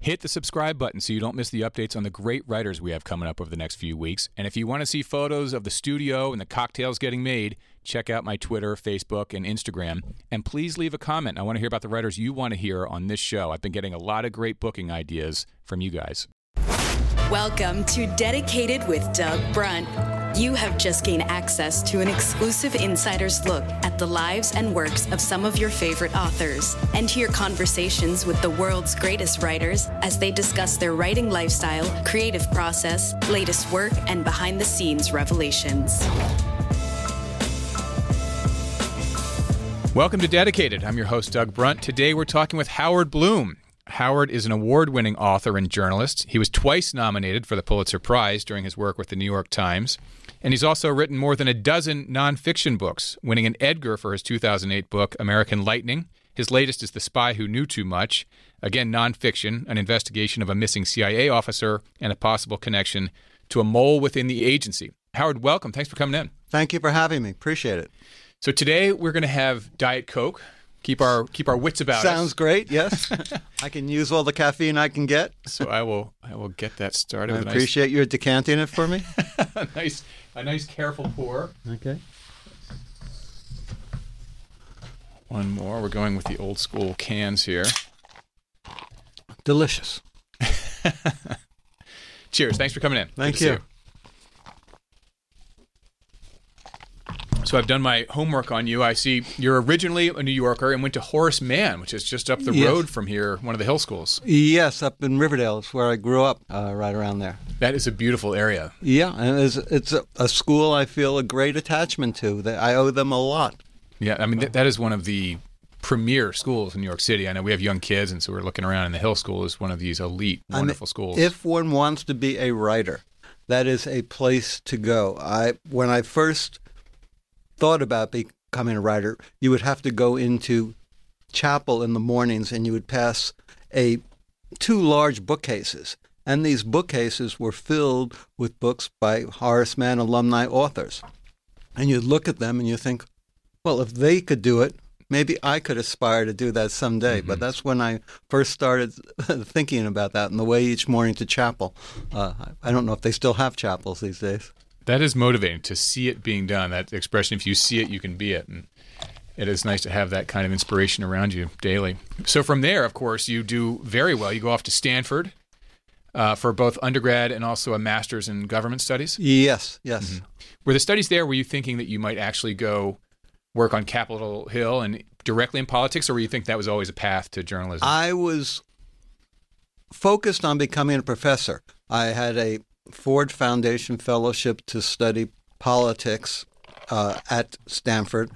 Hit the subscribe button so you don't miss the updates on the great writers we have coming up over the next few weeks. And if you want to see photos of the studio and the cocktails getting made, check out my Twitter, Facebook, and Instagram. And please leave a comment. I want to hear about the writers you want to hear on this show. I've been getting a lot of great booking ideas from you guys. Welcome to Dedicated with Doug Brunt. You have just gained access to an exclusive insider's look at the lives and works of some of your favorite authors and hear conversations with the world's greatest writers as they discuss their writing lifestyle, creative process, latest work, and behind the scenes revelations. Welcome to Dedicated. I'm your host, Doug Brunt. Today we're talking with Howard Blum. Howard is an award winning author and journalist. He was twice nominated for the Pulitzer Prize during his work with the New York Times. And he's also written more than a dozen nonfiction books, winning an Edgar for his 2008 book, American Lightning. His latest is The Spy Who Knew Too Much. Again, nonfiction, an investigation of a missing CIA officer and a possible connection to a mole within the agency. Howard, welcome. Thanks for coming in. Thank you for having me. Appreciate it. So today we're going to have Diet Coke. Keep our keep our wits about Sounds us. great. Yes, I can use all the caffeine I can get. So I will I will get that started. I appreciate your decanting it for me. a nice a nice careful pour. Okay. One more. We're going with the old school cans here. Delicious. Cheers. Thanks for coming in. Thank to you. So I've done my homework on you. I see you're originally a New Yorker and went to Horace Mann, which is just up the Yes. road from here, one of the Hill schools. Yes, up in Riverdale is where I grew up, uh, right around there. That is a beautiful area. Yeah, and it's, it's a, a school I feel a great attachment to. That I owe them a lot. Yeah, I mean th- that is one of the premier schools in New York City. I know we have young kids, and so we're looking around, and the Hill School is one of these elite, I mean, wonderful schools. If one wants to be a writer, that is a place to go. I when I first thought about becoming a writer, you would have to go into chapel in the mornings and you would pass a two large bookcases. And these bookcases were filled with books by Horace Mann alumni authors. And you'd look at them and you think, well, if they could do it, maybe I could aspire to do that someday. But that's when I first started thinking about that and the way each morning to chapel. Uh, I don't know if they still have chapels these days. That is motivating to see it being done. That expression, if you see it, you can be it. And it is nice to have that kind of inspiration around you daily. So from there, of course, you do very well. You go off to Stanford uh, for both undergrad and also a master's in government studies. Yes, yes. Were the studies there? Were you thinking that you might actually go work on Capitol Hill and directly in politics, or were you think that was always a path to journalism? I was focused on becoming a professor. I had a Ford Foundation fellowship to study politics uh, at Stanford.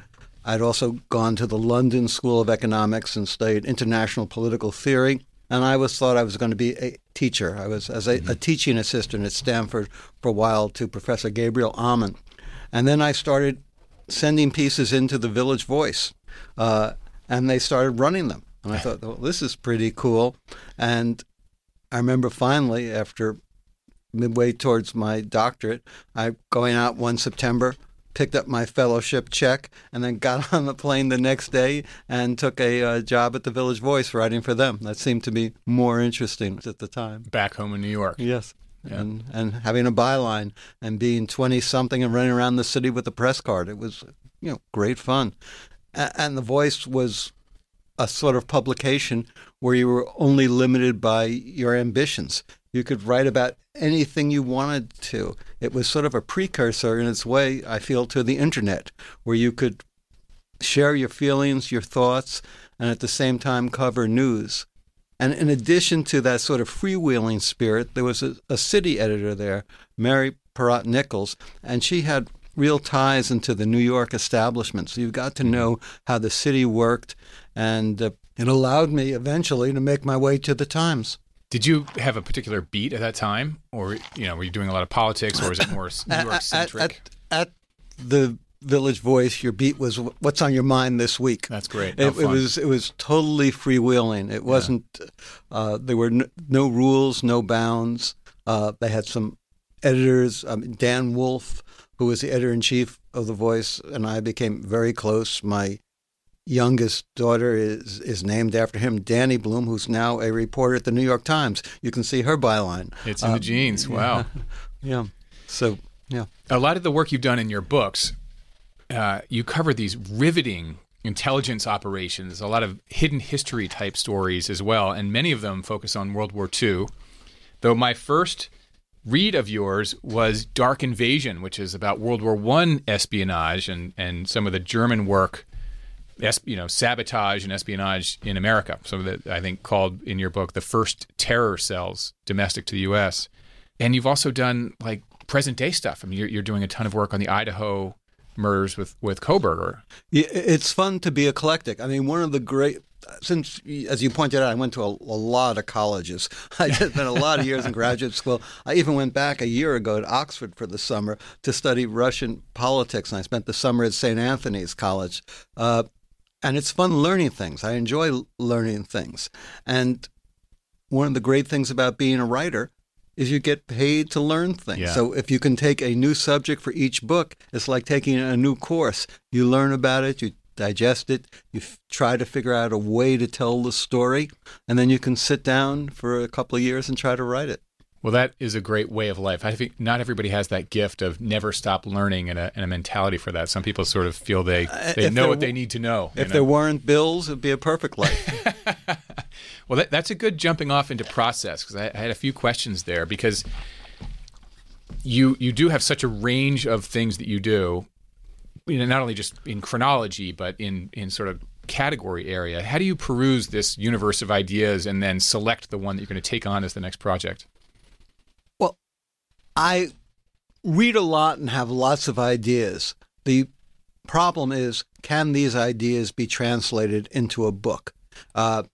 I'd also gone to the London School of Economics and studied international political theory. And I was thought I was going to be a teacher. I was as a, a teaching assistant at Stanford for a while to Professor Gabriel Almond. And then I started sending pieces into the Village Voice, uh, and they started running them. And I thought, well, this is pretty cool. And I remember finally, after midway towards my doctorate, I going out one September, picked up my fellowship check, and then got on the plane the next day and took a uh, job at the Village Voice writing for them. That seemed to be more interesting at the time. Back home in New York. Yes. And and having a byline and being twenty something and running around the city with a press card, it was you know great fun, A- and the voice was a sort of publication where you were only limited by your ambitions. You could write about anything you wanted to. It was sort of a precursor in its way, I feel, to the internet, where you could share your feelings, your thoughts, and at the same time cover news. And in addition to that sort of freewheeling spirit, there was a, a city editor there, Mary Perot Nichols, and she had real ties into the New York establishment. So you got to know how the city worked, and uh, it allowed me eventually to make my way to the Times. Did you have a particular beat at that time, or you know, were you doing a lot of politics, or was it more New York centric? At, at, at, the Village Voice, your beat was what's on your mind this week. That's great. It, it, was it was totally freewheeling. It wasn't. Yeah. Uh, there were no, no, rules, no bounds. Uh, they had some editors. Um, Dan Wolf, who was the editor in chief of the Voice, and I became very close. My youngest daughter is is named after him, Dani Blum, who's now a reporter at the New York Times. You can see her byline. It's in uh, the genes. Wow. Yeah. yeah. So yeah. A lot of the work you've done in your books uh, you cover these riveting intelligence operations, a lot of hidden history type stories as well, and many of them focus on World War II. Though my first read of yours was Dark Invasion, which is about World War One espionage and, and some of the German work, you know, sabotage and espionage in America. Of that I think called in your book the first terror cells domestic to the U.S. And you've also done like present day stuff. I mean, you're, you're doing a ton of work on the Idaho murders with with Kohberger. Yeah, it's fun to be eclectic. I mean, one of the great since, as you pointed out, I went to a, a lot of colleges. I spent a lot of years in graduate school. I even went back a year ago to Oxford for the summer to study Russian politics, and I spent the summer at St. Antony's College. Uh, and it's fun learning things. I enjoy learning things. And one of the great things about being a writer is you get paid to learn things. Yeah. So if you can take a new subject for each book, it's like taking a new course. You learn about it, you digest it, you f- try to figure out a way to tell the story, and then you can sit down for a couple of years and try to write it. Well, that is a great way of life. I think not everybody has that gift of never stop learning and a, and a mentality for that. Some people sort of feel they, uh, they know what they need to know. If know? there weren't bills, it'd be a perfect life. well, that, that's a good jumping off into process because I, I had a few questions there because you you do have such a range of things that you do, you know, not only just in chronology but in in sort of category area. How do you peruse this universe of ideas and then select the one that you're going to take on as the next project? I read a lot and have lots of ideas. The problem is, can these ideas be translated into a book? Uh,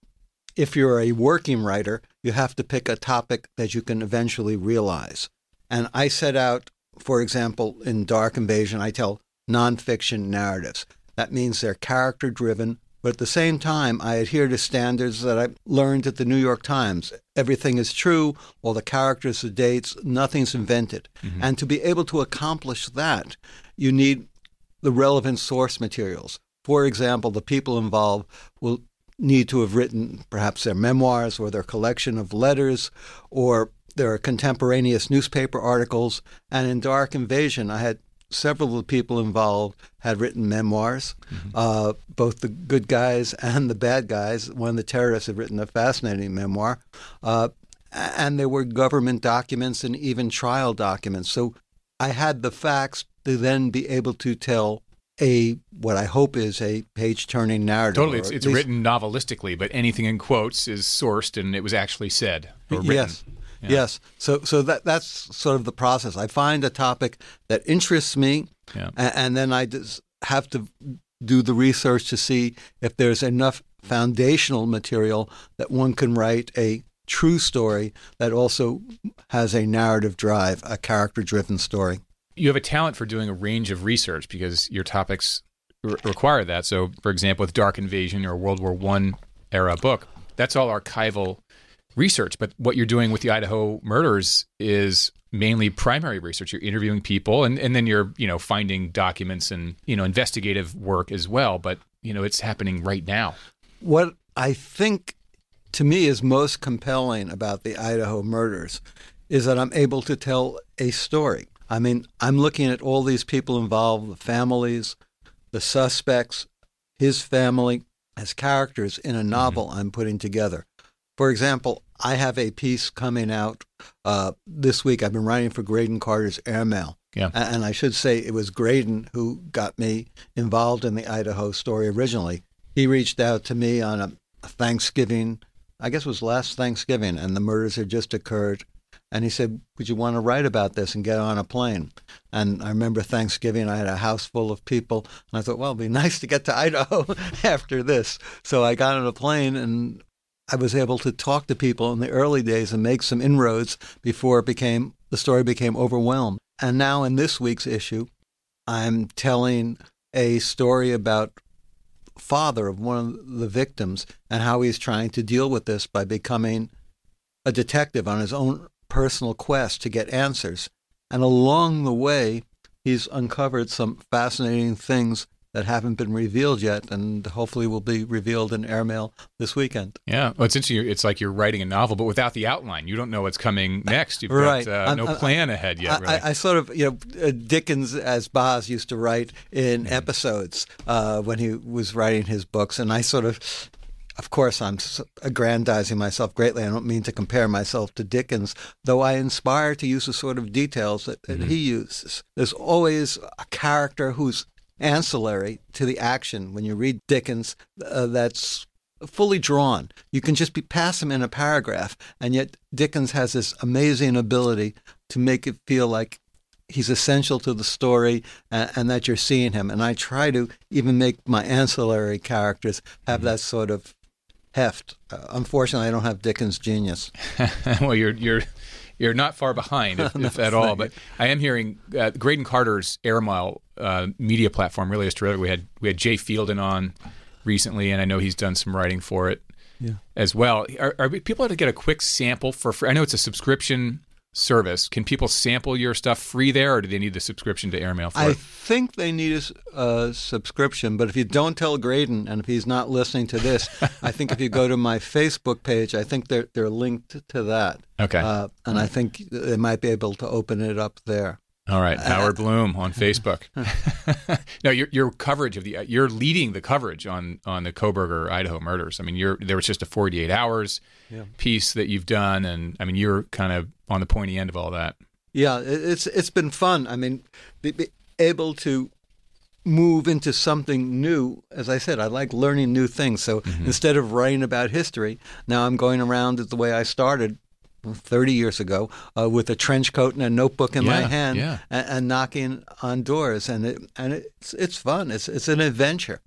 if you're a working writer, you have to pick a topic that you can eventually realize. And I set out, for example, in Dark Invasion, I tell nonfiction narratives. That means they're character driven, but at the same time, I adhere to standards that I learned at the New York Times. Everything is true, all the characters, the dates, nothing's invented. Mm-hmm. And to be able to accomplish that, you need the relevant source materials. For example, the people involved will need to have written perhaps their memoirs or their collection of letters or their contemporaneous newspaper articles. And in Dark Invasion, I had several of the people involved had written memoirs. Mm-hmm. Uh, both the good guys and the bad guys. One of the terrorists had written a fascinating memoir. Uh, and there were government documents and even trial documents. So I had the facts to then be able to tell a what I hope is a page turning narrative. Totally, it's, it's written novelistically, but anything in quotes is sourced and it was actually said or written. Yes, yeah. Yes. So so that that's sort of the process. I find a topic that interests me, yeah. and, and then I just have to do the research to see if there's enough foundational material that one can write a true story that also has a narrative drive, a character driven story. You have a talent for doing a range of research because your topics re- require that. So, for example, with Dark Invasion or World War One era book, that's all archival research. But what you're doing with the Idaho murders is mainly primary research. You're interviewing people and, and then you're, you know, finding documents and, you know, investigative work as well. But, you know, it's happening right now. What I think to me is most compelling about the Idaho murders is that I'm able to tell a story. I mean, I'm looking at all these people involved, the families, the suspects, his family, as characters in a novel Mm-hmm. I'm putting together. For example, I have a piece coming out uh, this week. I've been writing for Graydon Carter's Airmail. Yeah. And I should say it was Graydon who got me involved in the Idaho story originally. He reached out to me on a Thanksgiving, I guess it was last Thanksgiving, and the murders had just occurred. And he said, Would you want to write about this and get on a plane? And I remember Thanksgiving, I had a house full of people. And I thought, Well, it'd be nice to get to Idaho after this. So I got on a plane and I was able to talk to people in the early days and make some inroads before it became the story became overwhelmed. And now in this week's issue, I'm telling a story about father of one of the victims and how he's trying to deal with this by becoming a detective on his own personal quest to get answers. And along the way, he's uncovered some fascinating things that haven't been revealed yet and hopefully will be revealed in Airmail this weekend. Yeah. Well, it's interesting. It's like you're writing a novel, but without the outline. You don't know what's coming next. You've Right. got uh, I'm- no I'm- plan ahead yet, I, really. I, I sort of, you know, uh, Dickens, as Boz used to write in Mm-hmm. episodes uh, when he was writing his books, and I sort of, of course, I'm aggrandizing myself greatly. I don't mean to compare myself to Dickens, though I inspire to use the sort of details that, that Mm-hmm. he uses. There's always a character who's ancillary to the action when you read Dickens uh, that's fully drawn. You can just be pass him in a paragraph, and yet Dickens has this amazing ability to make it feel like he's essential to the story and, and that you're seeing him. And I try to even make my ancillary characters have that sort of heft. Uh, unfortunately, I don't have Dickens' genius. well, you're you're you're not far behind, if, if at all. But I am hearing uh, Graydon Carter's Airmail uh, media platform really is terrific. We had we had Jay Fielden on recently, and I know he's done some writing for it Yeah. as well. Are, are people able to get a quick sample for free? I know it's a subscription service. Can people sample your stuff free there, or do they need the subscription to Airmail for I it? think they need a subscription, but if you don't tell Graydon, and if he's not listening to this, I think if you go to my Facebook page, I think they're they're linked to that. Okay. uh, and I think they might be able to open it up there. All right, uh, Howard uh, Blum on Facebook. no, your your coverage of the uh, you're leading the coverage on on the Kohberger Idaho murders. I mean, you're there was just a 48 hours piece that you've done, and I mean, you're kind of on the pointy end of all that. Yeah, it- it's it's been fun. I mean, be, be able to move into something new. As I said, I like learning new things. So mm-hmm. instead of writing about history, now I'm going around the way I started. 30 years ago, uh, with a trench coat and a notebook in my hand, yeah. and, and knocking on doors, and it and it's it's fun. It's it's an adventure.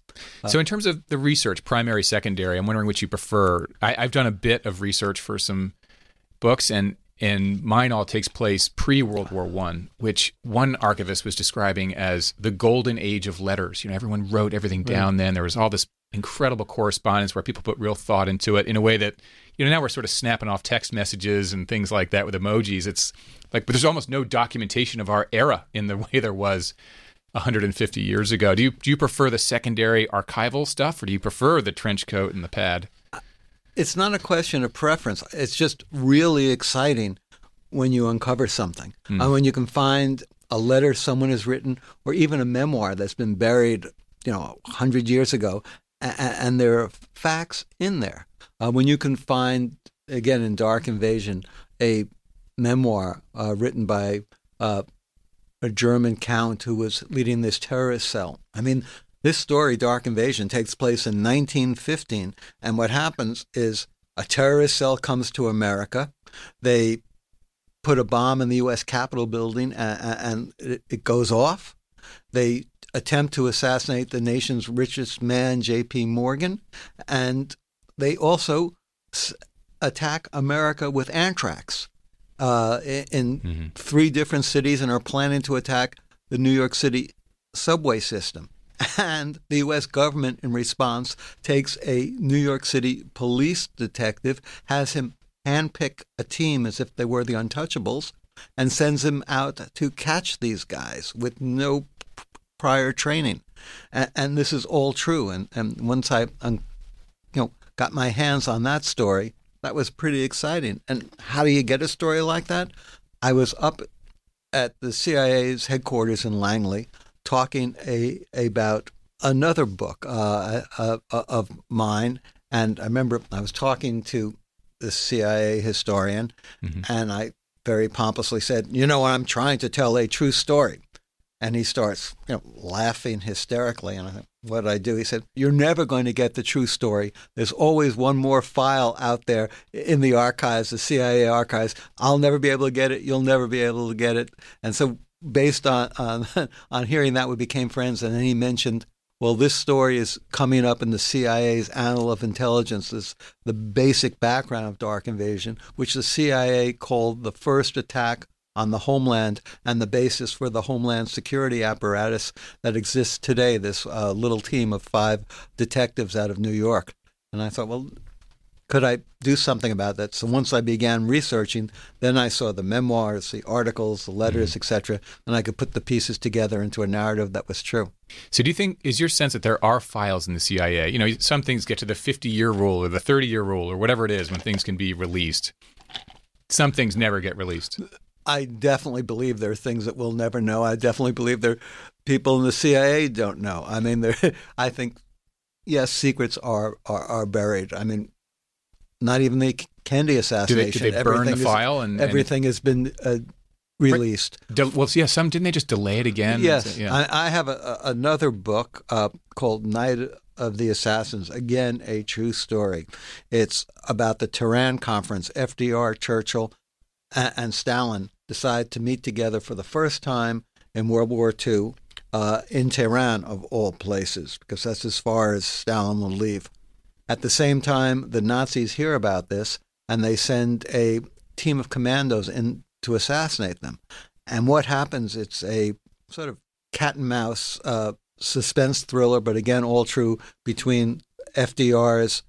So, in terms of the research, primary, secondary, I'm wondering which you prefer. I, I've done a bit of research for some books, and and mine all takes place pre World War One, which one archivist was describing as the golden age of letters. You know, everyone wrote everything down. Then there was all this incredible correspondence where people put real thought into it in a way that you know now we're sort of snapping off text messages and things like that with emojis. It's like, but there's almost no documentation of our era in the way there was 150 years ago. Do you do you prefer the secondary archival stuff, or do you prefer the trench coat and the pad? It's not a question of preference. It's just really exciting when you uncover something. Uh, when you can find a letter someone has written, or even a memoir that's been buried, you know, hundred years ago, and, there are facts in there. Uh, when you can find, again, in Dark Invasion, a memoir uh, written by uh, a German count who was leading this terrorist cell. I mean, this story, Dark Invasion, takes place in 1915, and what happens is a terrorist cell comes to America. They put a bomb in the U.S. Capitol building, and, and it goes off. They attempt to assassinate the nation's richest man, J.P. Morgan, and they also s- attack America with anthrax uh, in, in three different cities and are planning to attack the New York City subway system. And the U.S. government, in response, takes a New York City police detective, has him handpick a team as if they were the Untouchables, and sends him out to catch these guys with no prior training. And, and this is all true. And, and once I, um, you know, got my hands on that story, that was pretty exciting. And how do you get a story like that? I was up at the CIA's headquarters in Langley talking a, about another book uh, uh, uh, of mine, and I remember I was talking to the CIA historian, mm-hmm. and I very pompously said, "You know, I'm trying to tell a true story." And he starts, you know, laughing hysterically. And I thought, what did I do? He said, You're never going to get the true story. There's always one more file out there in the archives, the CIA archives. I'll never be able to get it. You'll never be able to get it. And so, based on, on, on hearing that, we became friends. And then he mentioned, well, this story is coming up in the CIA's Annal of Intelligence, this, the basic background of Dark Invasion, which the CIA called the first attack on the homeland and the basis for the homeland security apparatus that exists today, this uh, little team of five detectives out of New York. And I thought, well, could I do something about that? So once I began researching, then I saw the memoirs, the articles, the letters, mm-hmm. etc., and I could put the pieces together into a narrative that was true. So do you think is your sense that there are files in the CIA? You know, some things get to the 50-year rule or the 30-year rule or whatever it is when things can be released. Some things never get released. I definitely believe there are things that we'll never know. I definitely believe there are people in the CIA don't know. I mean, there. I think yes, secrets are, are, are buried. I mean, not even the Kennedy assassination. Do they, do they burn the is, file and everything and has been uh, released? De- well, yeah, some didn't they just delay it again? Yes, yeah. I, I, have a, a, another book uh, called Night of the Assassins. Again, a true story. It's about the Tehran conference. FDR, Churchill, and Stalin decide to meet together for the first time in World War II uh, in Tehran, of all places, because that's as far as Stalin will leave. At the same time, the Nazis hear about this and they send a team of commandos in to assassinate them. And what happens? It's a sort of cat and mouse uh, suspense thriller, but again, all true between FDR's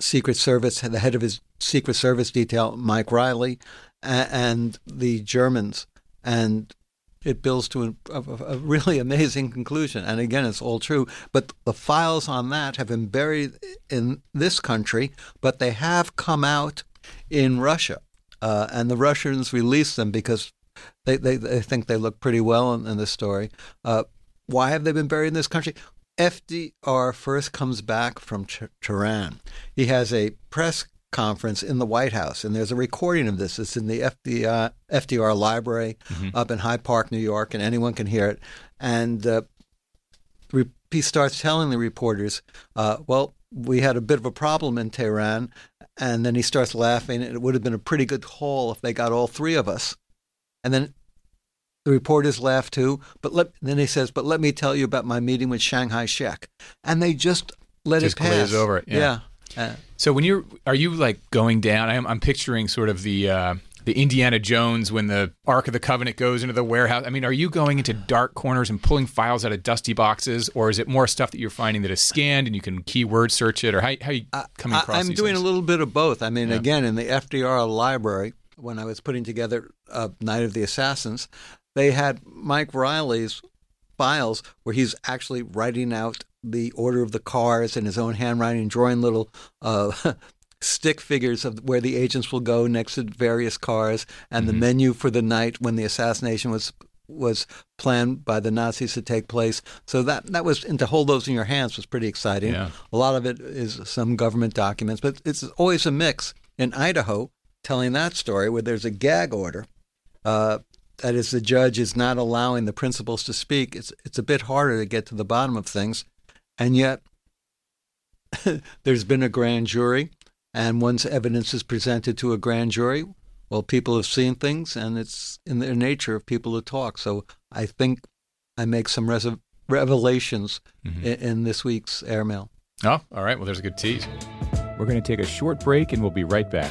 Secret Service, the head of his Secret Service detail, Mike Reilly, and the Germans, and it builds to a, a, a, really amazing conclusion. And again, it's all true. But the files on that have been buried in this country, but they have come out in Russia. Uh, and the Russians released them because they, they, they think they look pretty well in, in this story. Uh, why have they been buried in this country? FDR first comes back from Tehran. He has a press conference in the White House, and there's a recording of this. It's in the FDR, FDR Library mm-hmm. up in Hyde Park, New York, and anyone can hear it. And uh, he starts telling the reporters, uh, "Well, we had a bit of a problem in Tehran," and then he starts laughing. It would have been a pretty good haul if they got all three of us. And then the reporters laugh too. But let, then he says, "But let me tell you about my meeting with Chiang Kai-shek," and they just let just it pass. over it. Yeah. yeah. Uh, so when you're, are you like going down? I'm, I'm picturing sort of the uh, the Indiana Jones when the Ark of the Covenant goes into the warehouse. I mean, are you going into dark corners and pulling files out of dusty boxes, or is it more stuff that you're finding that is scanned and you can keyword search it, or how, how are you coming across? I, am doing things? a little bit of both. I mean, yeah. again, in the FDR library, when I was putting together uh, Night of the Assassins, they had Mike Reilly's files where he's actually writing out the order of the cars in his own handwriting, drawing little uh, stick figures of where the agents will go next to various cars, and mm-hmm. the menu for the night when the assassination was was planned by the Nazis to take place. So that that was and to hold those in your hands was pretty exciting. Yeah. A lot of it is some government documents, but it's always a mix. In Idaho, telling that story where there's a gag order. Uh, that is, the judge is not allowing the principals to speak. It's it's a bit harder to get to the bottom of things. And yet, there's been a grand jury, and once evidence is presented to a grand jury, well, people have seen things, and it's in the nature of people to talk. So I think I make some res- revelations mm-hmm. in, in this week's airmail. Oh, all right. Well, there's a good tease. We're going to take a short break, and we'll be right back.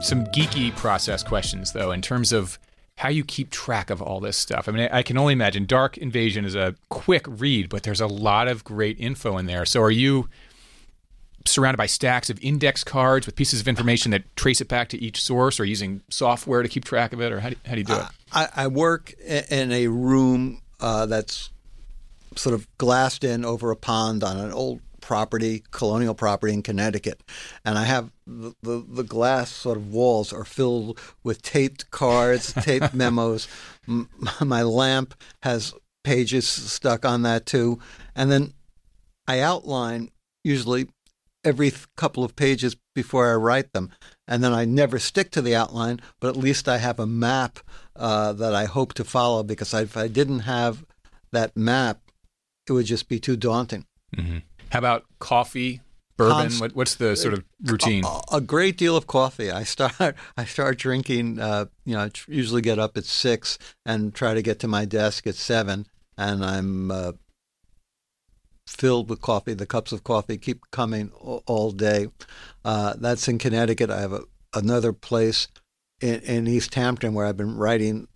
Some geeky process questions, though, in terms of how you keep track of all this stuff. I mean, I can only imagine Dark Invasion is a quick read, but there's a lot of great info in there. So are you surrounded by stacks of index cards with pieces of information that trace it back to each source or using software to keep track of it or how do, how do you do it? I, I work in a room uh, that's sort of glassed in over a pond on an old property, colonial property in Connecticut, and I have the, the, the glass sort of walls are filled with taped cards, taped memos. M- my lamp has pages stuck on that too, and then I outline usually every couple of pages before I write them, and then I never stick to the outline, but at least I have a map uh, that I hope to follow because I, if I didn't have that map, it would just be too daunting. Mm-hmm. How about coffee, bourbon? Const- what, what's the sort of routine? A, a, great deal of coffee. I start I start drinking. Uh, you know, I tr- usually get up at six and try to get to my desk at seven, and I'm uh, filled with coffee. The cups of coffee keep coming all, all day. Uh, that's in Connecticut. I have a, another place in, in East Hampton where I've been writing.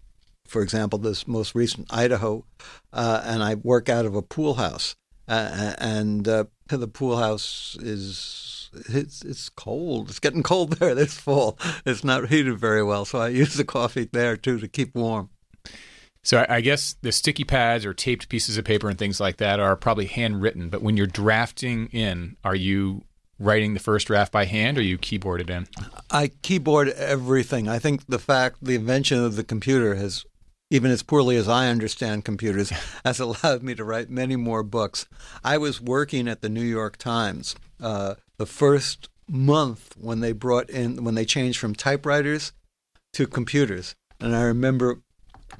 For example, this most recent Idaho, uh, and I work out of a pool house uh, and uh, the pool house is it's it's cold. It's getting cold there this fall. It's not heated very well, so I use the coffee there too to keep warm. So I guess the sticky pads or taped pieces of paper and things like that are probably handwritten. But when you're drafting in, are you writing the first draft by hand or you keyboard it in? I keyboard everything. I think the fact the invention of the computer has even as poorly as I understand computers, has allowed me to write many more books. I was working at the New York Times uh, the first month when they brought in when they changed from typewriters to computers, and I remember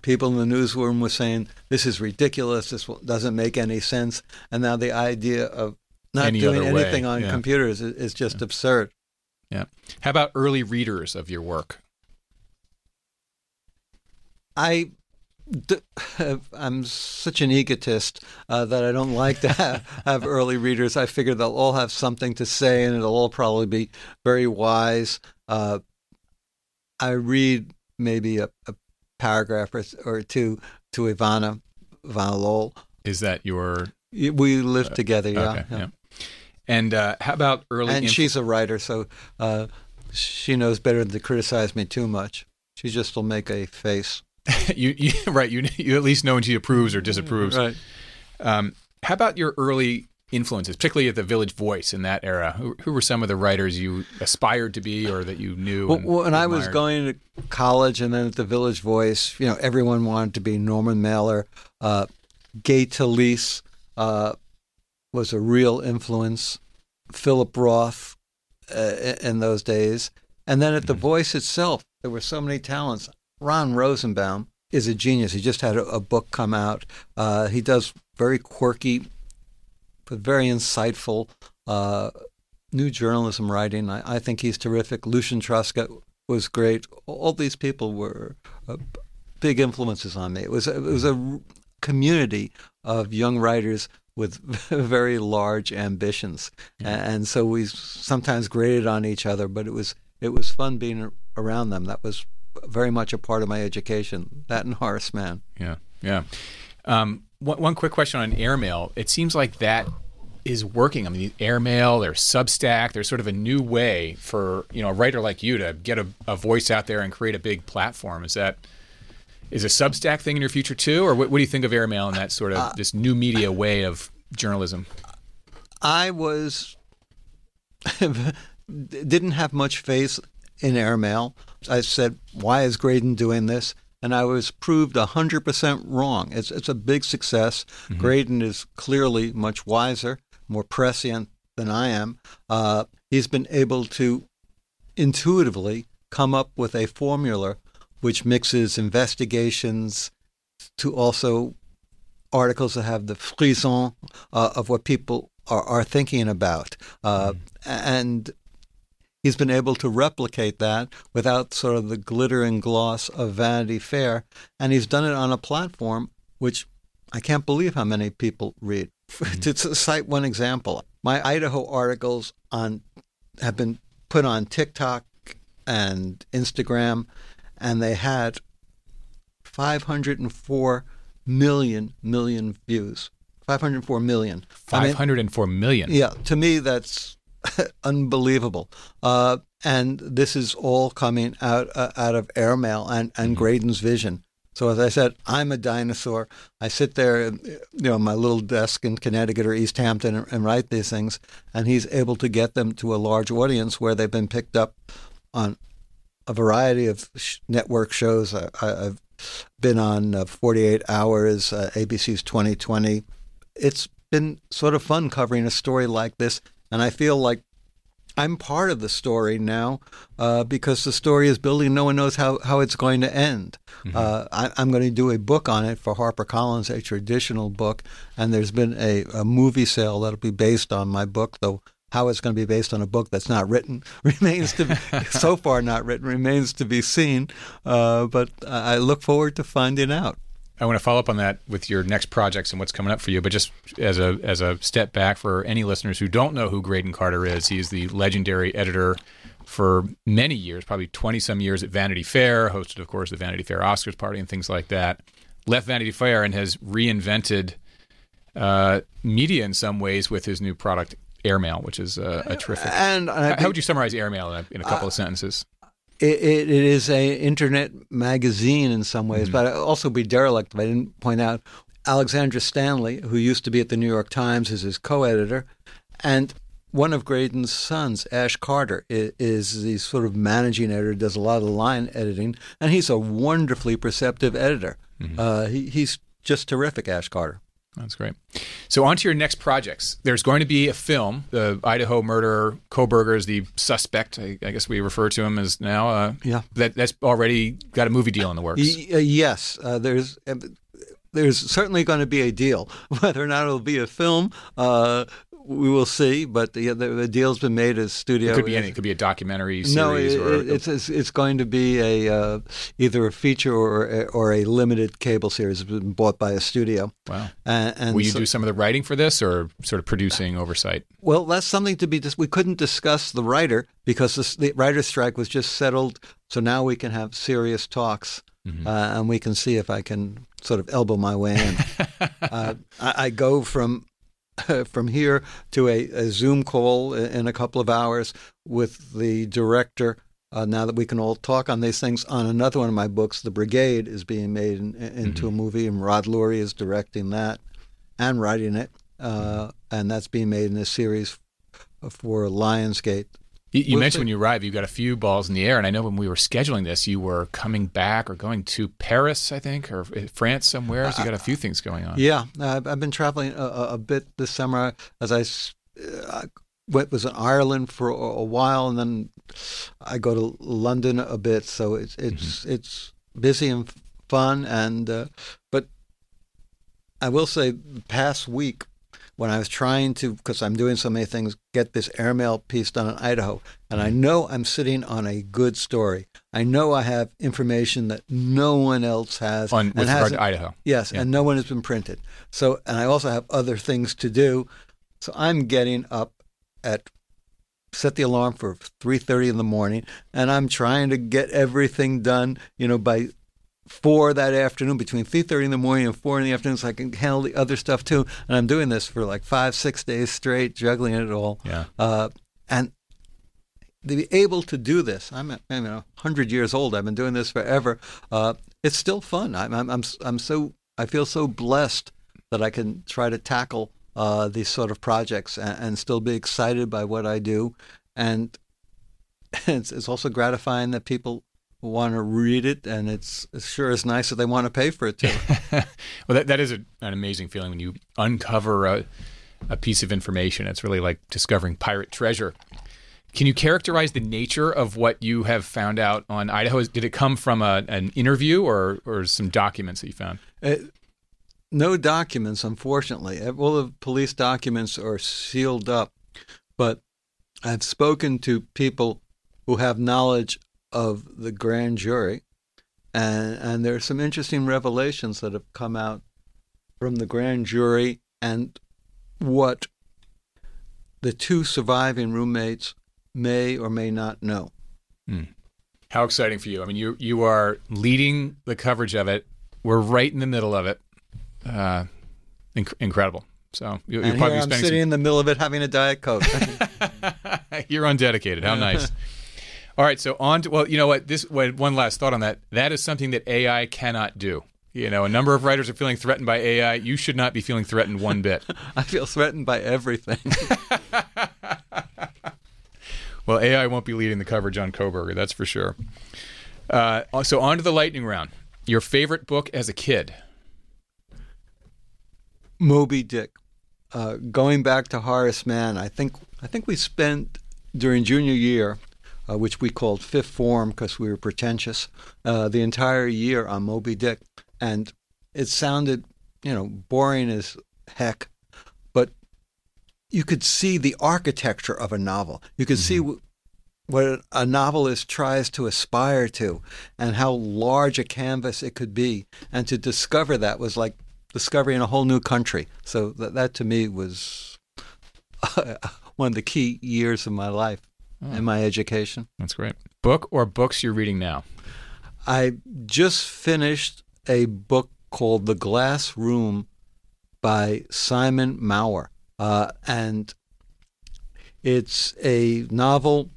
people in the newsroom were saying, "This is ridiculous. This doesn't make any sense." And now the idea of not Any doing other way, anything on yeah. computers is, is just absurd. Yeah. How about early readers of your work? I I'm such an egotist uh, that I don't like to have, have early readers. I figure they'll all have something to say, and it'll all probably be very wise. Uh, I read maybe a, a paragraph or, or two to Ivana Lowell. Is that your? We live together, yeah. okay, yeah. And uh, how about early? And inf- she's a writer, so uh, she knows better than to criticize me too much. She just will make a face. you, you right. You you at least know when she approves or disapproves. Right. Um, how about your early influences, particularly at the Village Voice in that era? Who, who were some of the writers you aspired to be or that you knew? Well, when I was going to college and then at the Village Voice, you know, everyone wanted to be Norman Mailer. Uh, Gay Talese uh, was a real influence. Philip Roth uh, in those days. And then at the Voice itself, there were so many talents. Ron Rosenbaum is a genius. He just had a, a book come out. Uh, he does very quirky but very insightful. Uh, new journalism writing. I, I, think he's terrific. Lucian Truscott was great. All these people were uh, big influences on me. It was it was a community of young writers with very large ambitions, yeah. and so we sometimes graded on each other. But it was it was fun being around them. That was very much a part of my education. That and Horace Mann. Yeah, yeah. Um, one, one quick question on airmail. It seems like that is working. I mean, airmail, there's Substack, there's sort of a new way for you know a writer like you to get a, a voice out there and create a big platform. Is that is a Substack thing in your future too, or what, what do you think of airmail and that sort of uh, this new media way of journalism? I was didn't have much faith in airmail. I said, "Why is Graydon doing this?" And I was proved 100% wrong. It's, it's a big success. Mm-hmm. Graydon is clearly much wiser more prescient than I am, uh, he's been able to intuitively come up with a formula which mixes investigations to also articles that have the frisson uh, of what people are, are thinking about. Uh, mm. And he's been able to replicate that without sort of the glitter and gloss of Vanity Fair. And he's done it on a platform which I can't believe how many people read. Mm-hmm. to cite one example, my Idaho articles on have been put on TikTok and Instagram, and they had 504 million million views. 504 million. 504 I mean, million. Yeah, to me that's unbelievable. Uh, and this is all coming out uh, out of airmail and, and mm-hmm. Graydon's vision. So as I said, I'm a dinosaur. I sit there, you know, my little desk in Connecticut or East Hampton and, and, write these things, and he's able to get them to a large audience where they've been picked up on a variety of sh- network shows. I, have been on uh, 48 Hours, uh, ABC's 2020. It's been sort of fun covering a story like this, and I feel like I'm part of the story now uh, because the story is building. No one knows how, how it's going to end. Mm-hmm. Uh, I, am going to do a book on it for HarperCollins, a traditional book, and there's been a, a movie sale that'll be based on my book, though how it's going to be based on a book that's not written remains to be, so far not written remains to be seen. Uh, but I look forward to finding out. I want to follow up on that with your next projects and what's coming up for you. But just as a as a step back for any listeners who don't know who Graydon Carter is, he's the legendary editor for many years, probably twenty some years at Vanity Fair. Hosted, of course, the Vanity Fair Oscars party and things like that. Left Vanity Fair and has reinvented uh, media in some ways with his new product Airmail, which is uh, a terrific. And how, how would you summarize Airmail in a, in a couple uh, of sentences? It, it, is a internet magazine in some ways, mm-hmm. but I'd also be derelict if I didn't point out Alessandra Stanley, who used to be at the New York Times, is his co-editor, and one of Graydon's sons, Ash Carter, is, is the sort of managing editor, does a lot of line editing, and he's a wonderfully perceptive editor. Mm-hmm. Uh, he, he's just terrific, Ash Carter. That's great. So on to your next projects. There's going to be a film. The Idaho murderer, Kohberger is the suspect. I, I guess we refer to him as now. Uh, yeah. That that's already got a movie deal in the works. Y- uh, yes. Uh, there's. Uh, there's certainly going to be a deal. Whether or not it'll be a film, uh, we will see. But the, the, the, deal's been made as studio. It could be any. It could be a documentary series. No, it, or, it's, it's, it's going to be a uh, either a feature or or a limited cable series. It's been bought by a studio. Wow. And, and will you so, do some of the writing for this, or sort of producing oversight? Well, that's something to be. Dis- we couldn't discuss the writer because the, the writer's strike was just settled. So now we can have serious talks. Mm-hmm. Uh, and we can see if I can sort of elbow my way in. uh, I, I, go from from here to a, a, Zoom call in a couple of hours with the director. Uh, now that we can all talk on these things, on another one of my books, The Brigade, is being made in, into mm-hmm. a movie, and Rod Lurie is directing that and writing it, uh, mm-hmm. and that's being made in a series for Lionsgate. You, you mentioned when you arrived, you got a few balls in the air, and I know when we were scheduling this, you were coming back or going to Paris, I think, or France somewhere. So you got a few things going on. Yeah, I've, I've been traveling a, a, bit this summer. As I, I went was in Ireland for a, a, while, and then I go to London a bit. So it's it's mm-hmm. it's busy and fun, and uh, but I will say, the past week when I was trying to, because I'm doing so many things, get this airmail piece done in Idaho, and I mm-hmm. know I'm sitting on a good story. I know I have information that no one else has. On with regard to Idaho. Yes, Yeah. and no one has been printed. So, and I also have other things to do. So I'm getting up at set the alarm for 3:30 in the morning and I'm trying to get everything done, you know, by 4 that afternoon between 3:30 in the morning and 4 in the afternoon so I can handle the other stuff too. And I'm doing this for like 5 6 days straight, juggling it all. Yeah. Uh, and to be able to do this, I'm, I'm you know, 100 years old. I've been doing this forever. Uh, it's still fun. I'm, I'm, I'm, I'm so, I feel so blessed that I can try to tackle uh, these sort of projects and, and still be excited by what I do. And it's, it's also gratifying that people want to read it, and it's sure is nice that they want to pay for it too. well, that, that is a, an amazing feeling when you uncover a, a piece of information. It's really like discovering pirate treasure. Can you characterize the nature of what you have found out on Idaho? Did it come from a, an interview or, or some documents that you found? Uh, no documents, unfortunately. All the police documents are sealed up, but I've spoken to people who have knowledge of the grand jury, and and there are some interesting revelations that have come out from the grand jury and what the two surviving roommates may or may not know. How exciting for you! I mean, you you are leading the coverage of it. We're right in the middle of it. Uh, inc- incredible. So you, you'll And probably I'm sitting in the middle of it having a diet coke. You're undedicated. How nice. All right, so on to well, you know what? This one last thought on that. That is something that AI cannot do. You know, a number of writers are feeling threatened by AI. You should not be feeling threatened one bit. I feel threatened by everything. Well, AI won't be leading the coverage on Kohberger, that's for sure. Uh, so on to the lightning round. Your favorite book as a kid? Moby Dick. Uh, going back to Horace Mann, I think I think we spent during junior year, uh, which we called fifth form because we were pretentious, uh, the entire year on Moby Dick, and it sounded, you know, boring as heck, but you could see the architecture of a novel. You could see w- what a novelist tries to aspire to and how large a canvas it could be. And to discover that was like discovering a whole new country. So that, that to me was one of the key years of my life and my education. That's great. Book or books you're reading now? I just finished a book called The Glass Room by Simon Mawer. Uh, and it's a novel,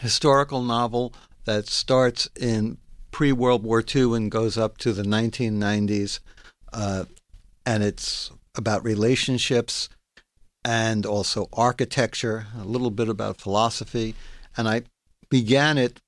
historical novel that starts in pre World War II and goes up to the 1990s. Uh, and it's about relationships and also architecture, a little bit about philosophy. And I began it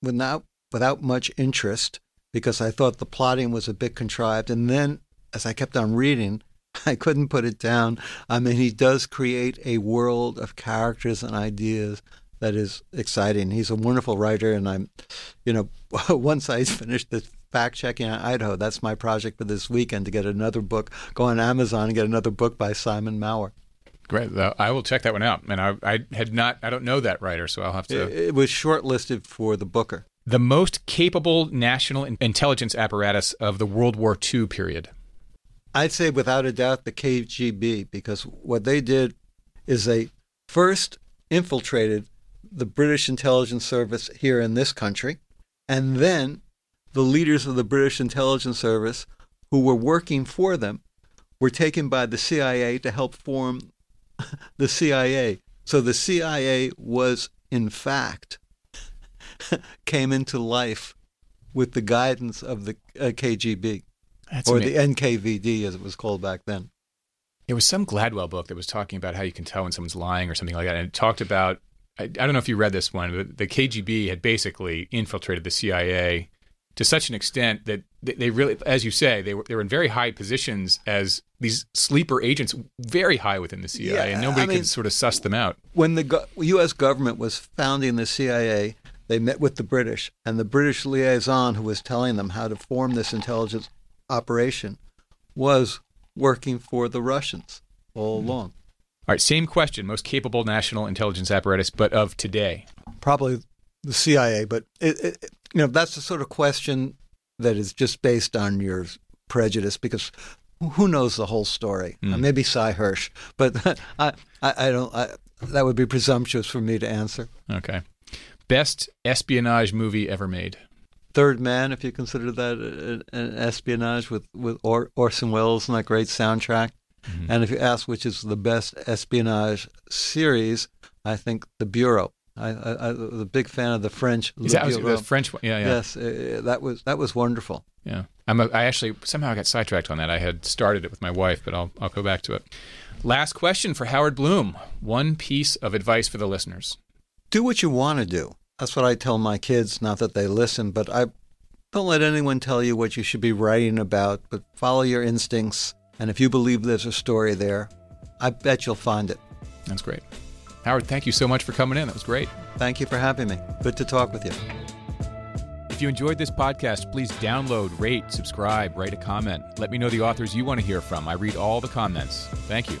without without much interest because I thought the plotting was a bit contrived. And then as I kept on reading, I couldn't put it down. I mean, he does create a world of characters and ideas that is exciting. He's a wonderful writer, and I'm, you know, once I finish the fact checking on Idaho, that's my project for this weekend to get another book, go on Amazon and get another book by Simon Mawer. Great. I will check that one out. And I, I had not, I don't know that writer, so I'll have to. It, it was shortlisted for the Booker. the most capable national intelligence apparatus of the World War II period. I'd say without a doubt the KGB because what they did is they first infiltrated the British intelligence service here in this country, and then the leaders of the British intelligence service who were working for them were taken by the CIA to help form the CIA. So the CIA was, in fact, came into life with the guidance of the uh, KGB That's or the NKVD as it was called back then. It was some Gladwell book that was talking about how you can tell when someone's lying or something like that. And it talked about, I, I don't know if you read this one, but the KGB had basically infiltrated the CIA to such an extent that they, they really, as you say, they were, they were in very high positions as these sleeper agents, very high within the CIA, Yeah, and nobody I mean- could sort of suss them out. When the go- U.S. government was founding the CIA, they met with the British, and the British liaison who was telling them how to form this intelligence operation was working for the Russians. all hmm. along. All right, same question. Most capable national intelligence apparatus, but of today. Probably the CIA, but it, it, you know that's the sort of question that is just based on your prejudice because who knows the whole story? Uh, maybe Sy Hersh, but I, I, I don't. I, that would be presumptuous for me to answer. Okay. Best espionage movie ever made. Third Man, if you consider that an espionage with with or, Orson Welles and that great soundtrack. And if you ask which is the best espionage series, I think The Bureau. I, I, I was a big fan of the French. Was the French one? Yeah, yeah. Yes, uh, that was that was wonderful. Yeah, I'm. A, I actually somehow I got sidetracked on that. I had started it with my wife, but I'll I'll go back to it. Last question for Howard Blum. One piece of advice for the listeners. do what you want to do. That's what I tell my kids, not that they listen, but I don't let anyone tell you what you should be writing about, but follow your instincts. And if you believe there's a story there, I bet you'll find it. That's great. Howard, thank you so much for coming in. That was great. Thank you for having me. Good to talk with you. If you enjoyed this podcast, please download, rate, subscribe, write a comment. Let me know the authors you want to hear from. I read all the comments. Thank you.